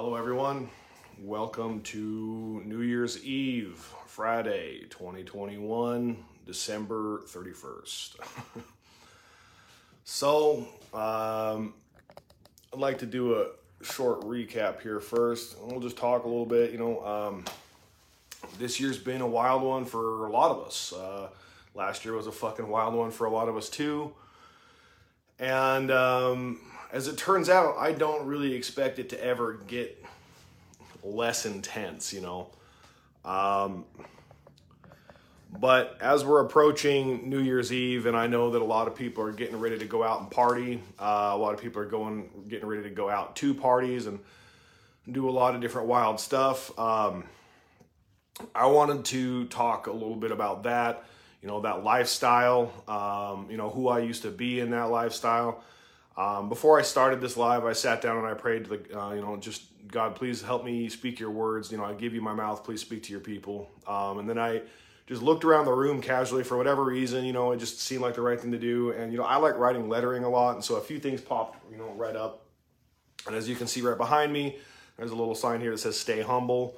Hello, everyone. Welcome to New Year's Eve, Friday, 2021, December 31st. so, um, I'd like to do a short recap here first. We'll just talk a little bit. You know, um, this year's been a wild one for a lot of us. Uh, last year was a fucking wild one for a lot of us, too. And um, as it turns out, I don't really expect it to ever get less intense, you know. Um, but as we're approaching New Year's Eve, and I know that a lot of people are getting ready to go out and party, uh, a lot of people are going, getting ready to go out to parties and do a lot of different wild stuff. Um, I wanted to talk a little bit about that, you know, that lifestyle, um, you know, who I used to be in that lifestyle. Um, before I started this live, I sat down and I prayed to the, uh, you know, just God, please help me speak your words. You know, I give you my mouth, please speak to your people. Um, and then I just looked around the room casually for whatever reason, you know, it just seemed like the right thing to do. And, you know, I like writing lettering a lot. And so a few things popped, you know, right up. And as you can see right behind me, there's a little sign here that says stay humble.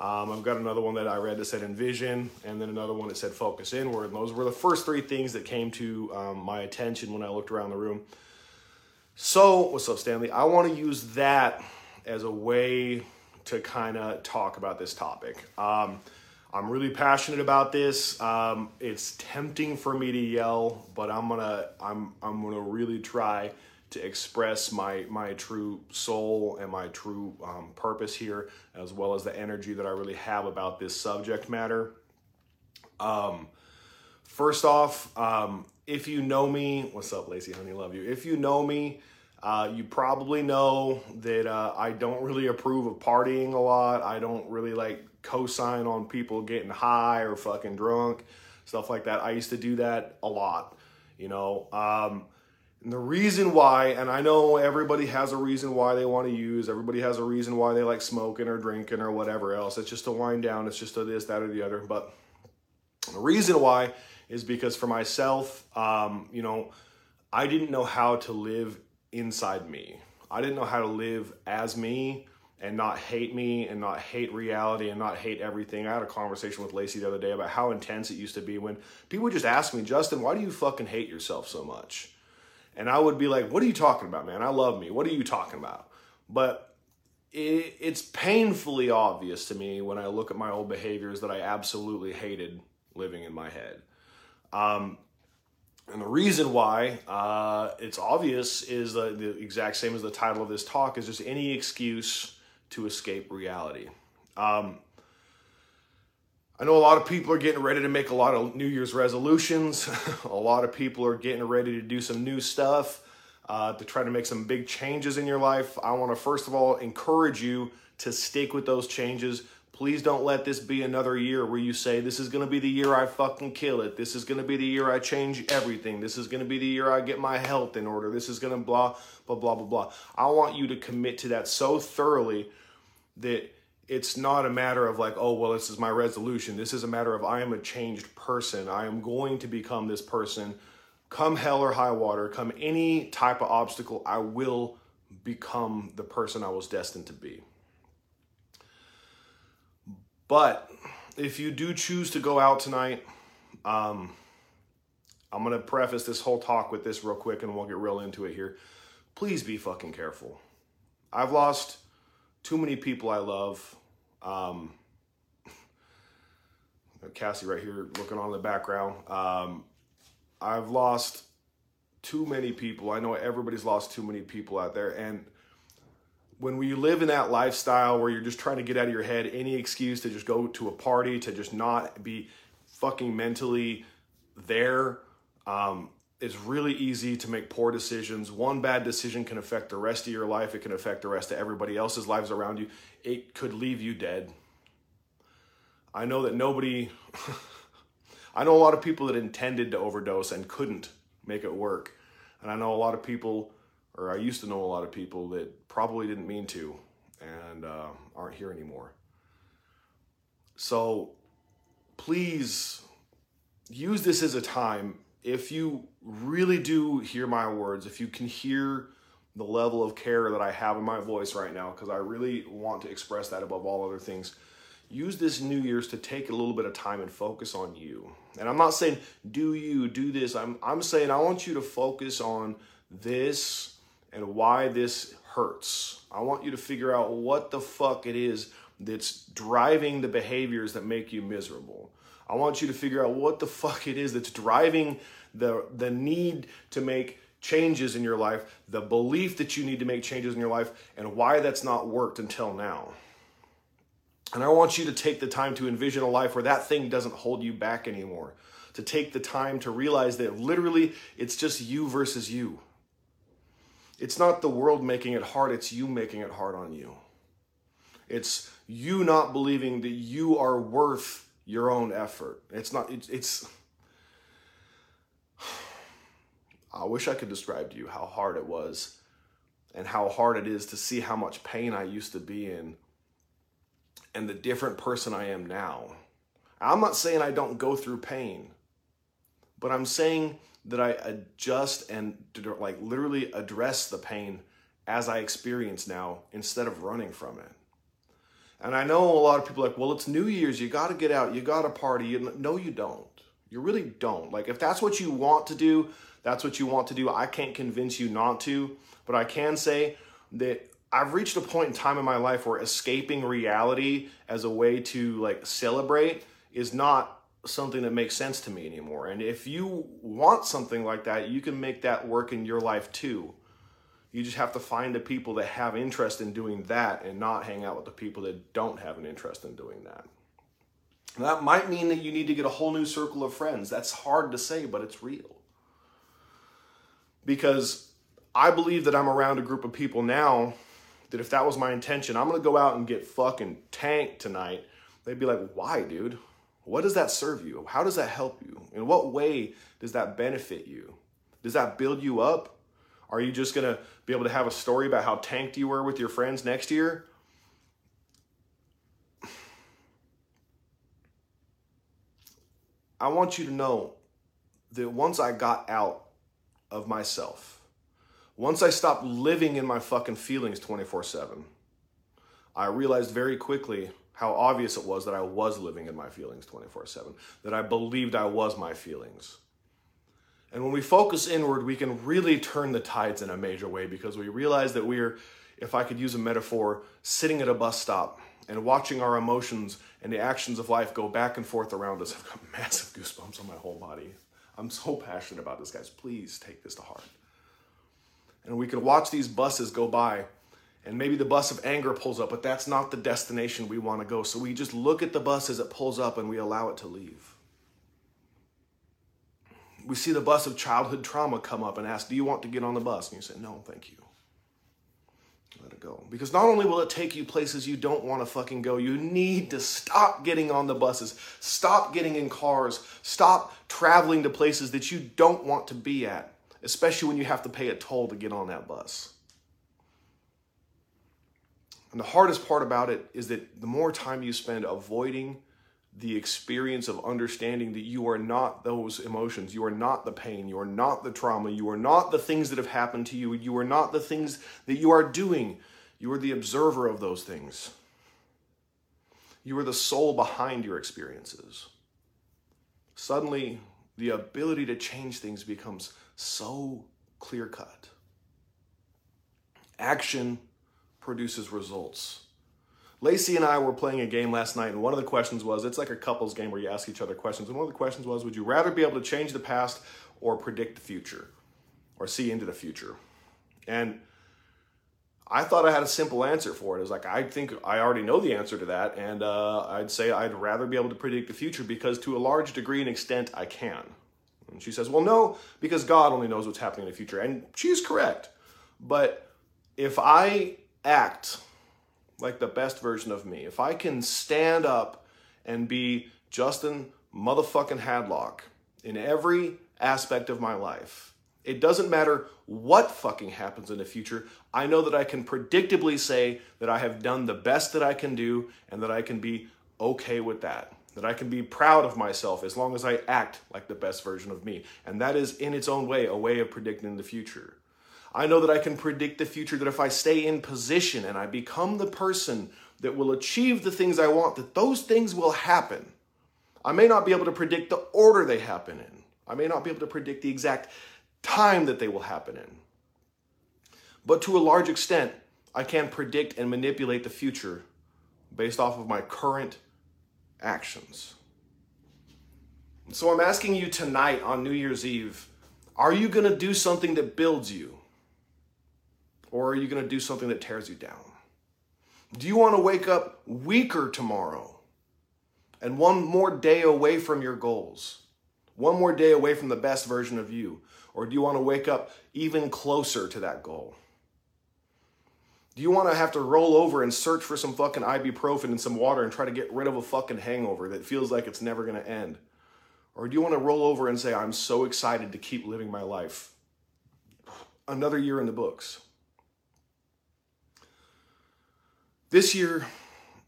Um, I've got another one that I read that said envision, and then another one that said focus inward. And those were the first three things that came to um, my attention when I looked around the room. So, what's up, Stanley? I want to use that as a way to kind of talk about this topic. Um, I'm really passionate about this. Um, it's tempting for me to yell, but I'm gonna I'm I'm gonna really try to express my my true soul and my true um, purpose here, as well as the energy that I really have about this subject matter. Um, first off, um, if you know me, what's up, Lacey? Honey, love you. If you know me, uh, you probably know that uh, I don't really approve of partying a lot. I don't really like co-sign on people getting high or fucking drunk, stuff like that. I used to do that a lot, you know. Um, and the reason why, and I know everybody has a reason why they want to use, everybody has a reason why they like smoking or drinking or whatever else. It's just to wind down, it's just a this, that, or the other. But the reason why is because for myself, um, you know, I didn't know how to live inside me. I didn't know how to live as me and not hate me and not hate reality and not hate everything. I had a conversation with Lacey the other day about how intense it used to be when people would just ask me, Justin, why do you fucking hate yourself so much? And I would be like, what are you talking about, man? I love me. What are you talking about? But it, it's painfully obvious to me when I look at my old behaviors that I absolutely hated living in my head. Um, and the reason why uh, it's obvious is the, the exact same as the title of this talk is just any excuse to escape reality. Um, I know a lot of people are getting ready to make a lot of New Year's resolutions. a lot of people are getting ready to do some new stuff uh, to try to make some big changes in your life. I want to first of all encourage you to stick with those changes. Please don't let this be another year where you say, This is going to be the year I fucking kill it. This is going to be the year I change everything. This is going to be the year I get my health in order. This is going to blah, blah, blah, blah, blah. I want you to commit to that so thoroughly that it's not a matter of like, oh, well, this is my resolution. This is a matter of I am a changed person. I am going to become this person. Come hell or high water, come any type of obstacle, I will become the person I was destined to be. But if you do choose to go out tonight, um, I'm going to preface this whole talk with this real quick and we'll get real into it here. Please be fucking careful. I've lost too many people I love. Um, Cassie right here looking on the background. Um, I've lost too many people. I know everybody's lost too many people out there. And when we live in that lifestyle where you're just trying to get out of your head any excuse to just go to a party, to just not be fucking mentally there, um, it's really easy to make poor decisions. One bad decision can affect the rest of your life. It can affect the rest of everybody else's lives around you. It could leave you dead. I know that nobody, I know a lot of people that intended to overdose and couldn't make it work. And I know a lot of people, or I used to know a lot of people that probably didn't mean to and uh, aren't here anymore. So please use this as a time if you really do hear my words, if you can hear the level of care that I have in my voice right now because I really want to express that above all other things. Use this New Year's to take a little bit of time and focus on you. And I'm not saying do you do this. I'm I'm saying I want you to focus on this and why this hurts. I want you to figure out what the fuck it is that's driving the behaviors that make you miserable. I want you to figure out what the fuck it is that's driving the the need to make changes in your life, the belief that you need to make changes in your life, and why that's not worked until now. And I want you to take the time to envision a life where that thing doesn't hold you back anymore. To take the time to realize that literally it's just you versus you. It's not the world making it hard, it's you making it hard on you. It's you not believing that you are worth your own effort. It's not, it's, it's I wish I could describe to you how hard it was and how hard it is to see how much pain I used to be in and the different person I am now. I'm not saying I don't go through pain, but I'm saying that I adjust and like literally address the pain as I experience now instead of running from it. And I know a lot of people like, well, it's New Year's, you got to get out, you got to party. No, you don't. You really don't. Like, if that's what you want to do, that's what you want to do. I can't convince you not to, but I can say that I've reached a point in time in my life where escaping reality as a way to like celebrate is not something that makes sense to me anymore. And if you want something like that, you can make that work in your life too. You just have to find the people that have interest in doing that and not hang out with the people that don't have an interest in doing that. that might mean that you need to get a whole new circle of friends. That's hard to say, but it's real because I believe that I'm around a group of people now that if that was my intention, I'm gonna go out and get fucking tanked tonight. They'd be like, why, dude? What does that serve you? How does that help you? In what way does that benefit you? Does that build you up? Are you just gonna be able to have a story about how tanked you were with your friends next year? I want you to know that once I got out of myself. Once I stopped living in my fucking feelings 24 7, I realized very quickly how obvious it was that I was living in my feelings 24 7, that I believed I was my feelings. And when we focus inward, we can really turn the tides in a major way because we realize that we're, if I could use a metaphor, sitting at a bus stop and watching our emotions and the actions of life go back and forth around us. I've got massive goosebumps on my whole body. I'm so passionate about this, guys. Please take this to heart. And we can watch these buses go by, and maybe the bus of anger pulls up, but that's not the destination we want to go. So we just look at the bus as it pulls up and we allow it to leave. We see the bus of childhood trauma come up and ask, Do you want to get on the bus? And you say, No, thank you let it go. Because not only will it take you places you don't want to fucking go, you need to stop getting on the buses, stop getting in cars, stop traveling to places that you don't want to be at, especially when you have to pay a toll to get on that bus. And the hardest part about it is that the more time you spend avoiding the experience of understanding that you are not those emotions. You are not the pain. You are not the trauma. You are not the things that have happened to you. You are not the things that you are doing. You are the observer of those things. You are the soul behind your experiences. Suddenly, the ability to change things becomes so clear cut. Action produces results. Lacey and I were playing a game last night, and one of the questions was it's like a couples game where you ask each other questions. And one of the questions was Would you rather be able to change the past or predict the future or see into the future? And I thought I had a simple answer for it. It was like, I think I already know the answer to that. And uh, I'd say I'd rather be able to predict the future because, to a large degree and extent, I can. And she says, Well, no, because God only knows what's happening in the future. And she's correct. But if I act like the best version of me, if I can stand up and be Justin motherfucking Hadlock in every aspect of my life, it doesn't matter what fucking happens in the future. I know that I can predictably say that I have done the best that I can do and that I can be okay with that. That I can be proud of myself as long as I act like the best version of me. And that is, in its own way, a way of predicting the future. I know that I can predict the future, that if I stay in position and I become the person that will achieve the things I want, that those things will happen. I may not be able to predict the order they happen in. I may not be able to predict the exact time that they will happen in. But to a large extent, I can predict and manipulate the future based off of my current actions. So I'm asking you tonight on New Year's Eve are you going to do something that builds you? Or are you going to do something that tears you down? Do you want to wake up weaker tomorrow and one more day away from your goals? One more day away from the best version of you? Or do you want to wake up even closer to that goal? Do you want to have to roll over and search for some fucking ibuprofen and some water and try to get rid of a fucking hangover that feels like it's never going to end? Or do you want to roll over and say, I'm so excited to keep living my life? Another year in the books. This year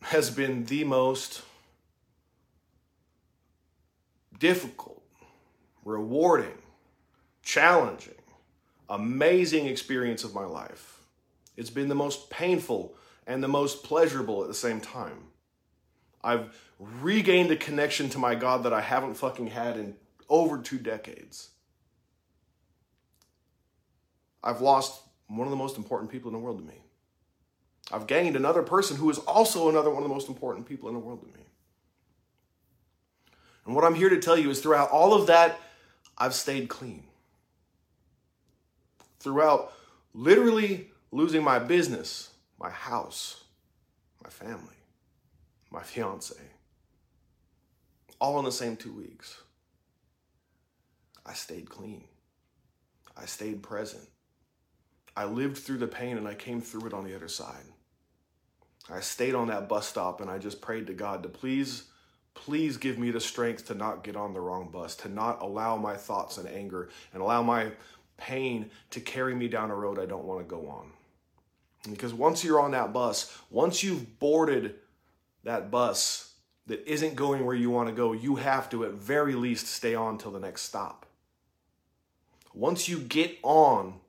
has been the most difficult, rewarding, challenging, amazing experience of my life. It's been the most painful and the most pleasurable at the same time. I've regained a connection to my God that I haven't fucking had in over two decades. I've lost one of the most important people in the world to me. I've gained another person who is also another one of the most important people in the world to me. And what I'm here to tell you is throughout all of that, I've stayed clean. Throughout literally losing my business, my house, my family, my fiance, all in the same two weeks. I stayed clean. I stayed present. I lived through the pain and I came through it on the other side. I stayed on that bus stop and I just prayed to God to please, please give me the strength to not get on the wrong bus, to not allow my thoughts and anger and allow my pain to carry me down a road I don't want to go on. Because once you're on that bus, once you've boarded that bus, that isn't going where you want to go, you have to at very least stay on till the next stop. Once you get on,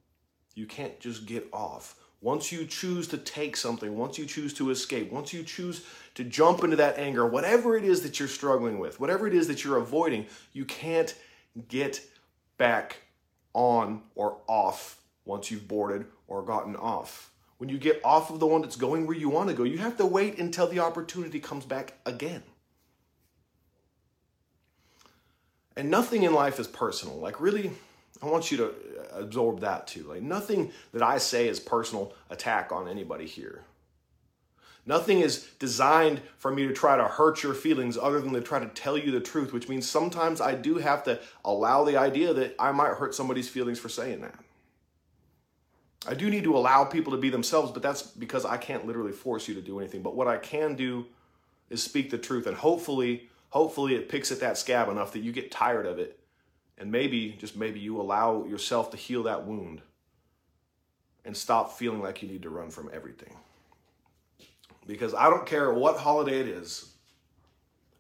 you can't just get off. Once you choose to take something, once you choose to escape, once you choose to jump into that anger, whatever it is that you're struggling with, whatever it is that you're avoiding, you can't get back on or off once you've boarded or gotten off. When you get off of the one that's going where you want to go, you have to wait until the opportunity comes back again. And nothing in life is personal. Like, really, I want you to uh, absorb that too. Like, nothing that I say is personal attack on anybody here. Nothing is designed for me to try to hurt your feelings other than to try to tell you the truth, which means sometimes I do have to allow the idea that I might hurt somebody's feelings for saying that. I do need to allow people to be themselves, but that's because I can't literally force you to do anything. But what I can do is speak the truth, and hopefully, hopefully it picks at that scab enough that you get tired of it, and maybe, just maybe, you allow yourself to heal that wound and stop feeling like you need to run from everything. Because I don't care what holiday it is,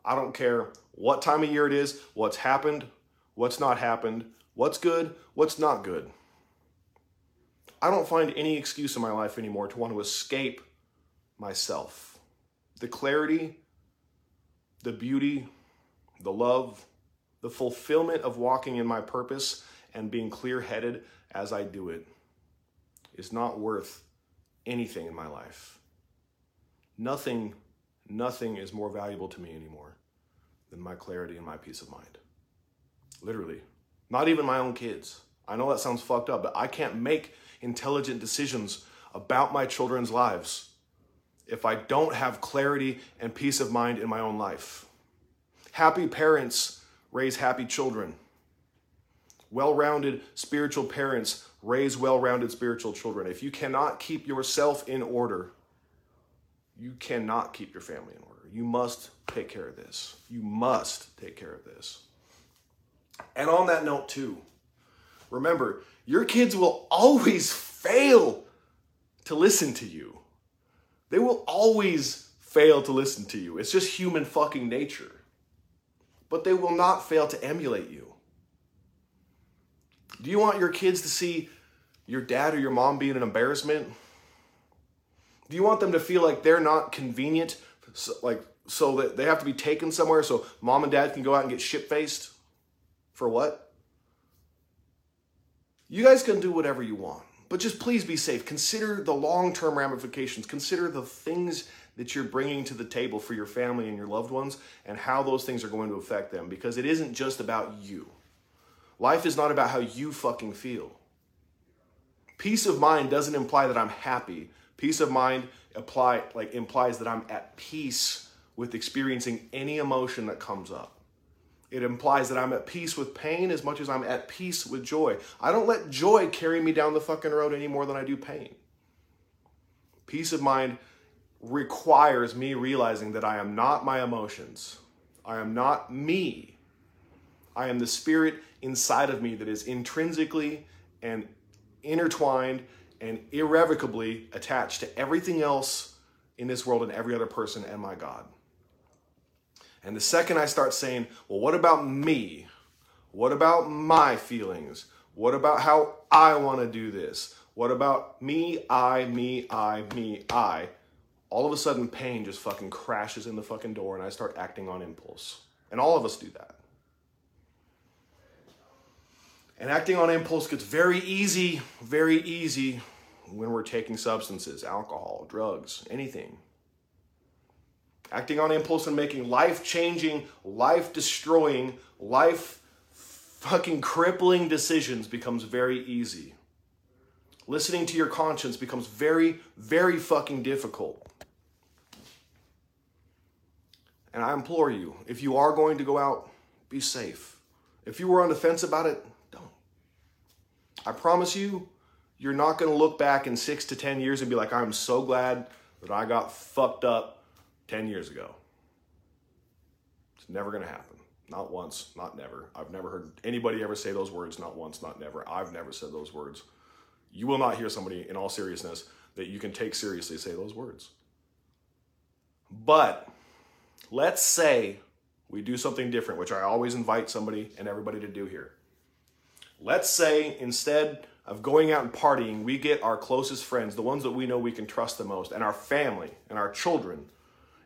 I don't care what time of year it is, what's happened, what's not happened, what's good, what's not good. I don't find any excuse in my life anymore to want to escape myself. The clarity, the beauty, the love, the fulfillment of walking in my purpose and being clear headed as I do it is not worth anything in my life. Nothing, nothing is more valuable to me anymore than my clarity and my peace of mind. Literally. Not even my own kids. I know that sounds fucked up, but I can't make intelligent decisions about my children's lives if I don't have clarity and peace of mind in my own life. Happy parents raise happy children. Well rounded spiritual parents raise well rounded spiritual children. If you cannot keep yourself in order, you cannot keep your family in order. You must take care of this. You must take care of this. And on that note, too, remember, your kids will always fail to listen to you. They will always fail to listen to you. It's just human fucking nature. But they will not fail to emulate you. Do you want your kids to see your dad or your mom being an embarrassment? Do you want them to feel like they're not convenient, so, like so that they have to be taken somewhere so mom and dad can go out and get shit faced? For what? You guys can do whatever you want, but just please be safe. Consider the long term ramifications. Consider the things that you're bringing to the table for your family and your loved ones and how those things are going to affect them because it isn't just about you. Life is not about how you fucking feel. Peace of mind doesn't imply that I'm happy. Peace of mind apply like implies that I'm at peace with experiencing any emotion that comes up. It implies that I'm at peace with pain as much as I'm at peace with joy. I don't let joy carry me down the fucking road any more than I do pain. Peace of mind requires me realizing that I am not my emotions. I am not me. I am the spirit inside of me that is intrinsically and intertwined and irrevocably attached to everything else in this world and every other person and my God. And the second I start saying, well, what about me? What about my feelings? What about how I want to do this? What about me, I, me, I, me, I? All of a sudden, pain just fucking crashes in the fucking door and I start acting on impulse. And all of us do that. And acting on impulse gets very easy, very easy when we're taking substances, alcohol, drugs, anything. Acting on impulse and making life changing, life destroying, life fucking crippling decisions becomes very easy. Listening to your conscience becomes very, very fucking difficult. And I implore you, if you are going to go out, be safe. If you were on the fence about it, don't. I promise you, you're not going to look back in six to 10 years and be like, I'm so glad that I got fucked up 10 years ago. It's never going to happen. Not once, not never. I've never heard anybody ever say those words, not once, not never. I've never said those words. You will not hear somebody, in all seriousness, that you can take seriously say those words. But let's say we do something different, which I always invite somebody and everybody to do here. Let's say instead of going out and partying, we get our closest friends, the ones that we know we can trust the most, and our family and our children,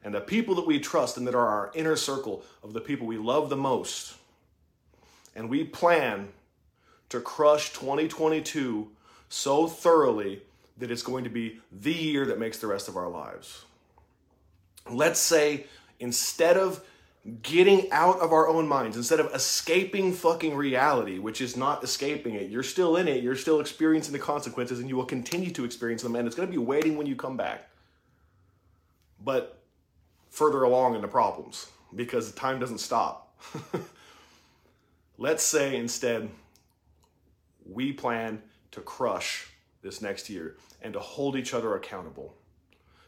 and the people that we trust and that are our inner circle of the people we love the most. And we plan to crush 2022 so thoroughly that it's going to be the year that makes the rest of our lives. Let's say instead of getting out of our own minds instead of escaping fucking reality, which is not escaping it. You're still in it, you're still experiencing the consequences, and you will continue to experience them, and it's going to be waiting when you come back. But further along in the problems because time doesn't stop. Let's say instead we plan to crush this next year and to hold each other accountable.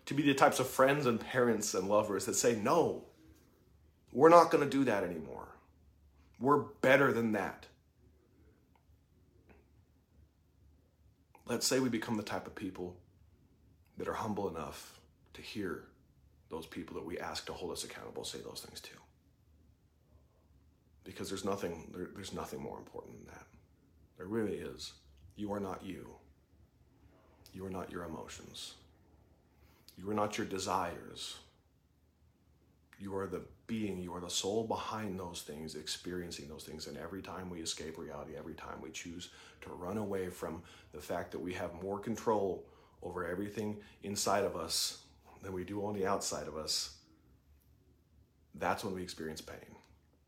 To be the types of friends and parents and lovers that say, no, we're not going to do that anymore. We're better than that. Let's say we become the type of people that are humble enough to hear those people that we ask to hold us accountable say those things too. Because there's nothing there, there's nothing more important than that. There really is. You are not you. You are not your emotions. You are not your desires. You are the being, you are the soul behind those things, experiencing those things. And every time we escape reality, every time we choose to run away from the fact that we have more control over everything inside of us than we do on the outside of us, that's when we experience pain.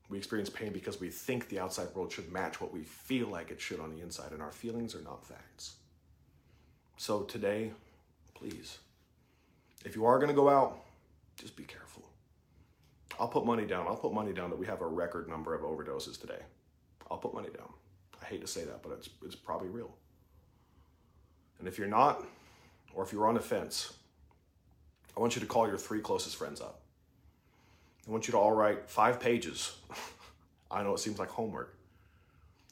We experience pain because we think the outside world should match what we feel like it should on the inside, and our feelings are not facts. So today, please, if you are going to go out, just be careful. I'll put money down. I'll put money down that we have a record number of overdoses today. I'll put money down. I hate to say that, but it's, it's probably real. And if you're not, or if you're on the fence, I want you to call your three closest friends up. I want you to all write five pages. I know it seems like homework.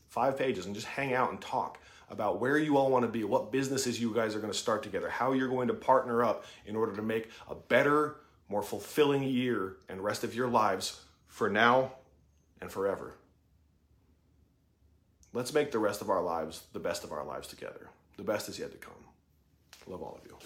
Five pages and just hang out and talk about where you all want to be, what businesses you guys are going to start together, how you're going to partner up in order to make a better, more fulfilling year and rest of your lives for now and forever. Let's make the rest of our lives the best of our lives together the best is yet to come. Love all of you.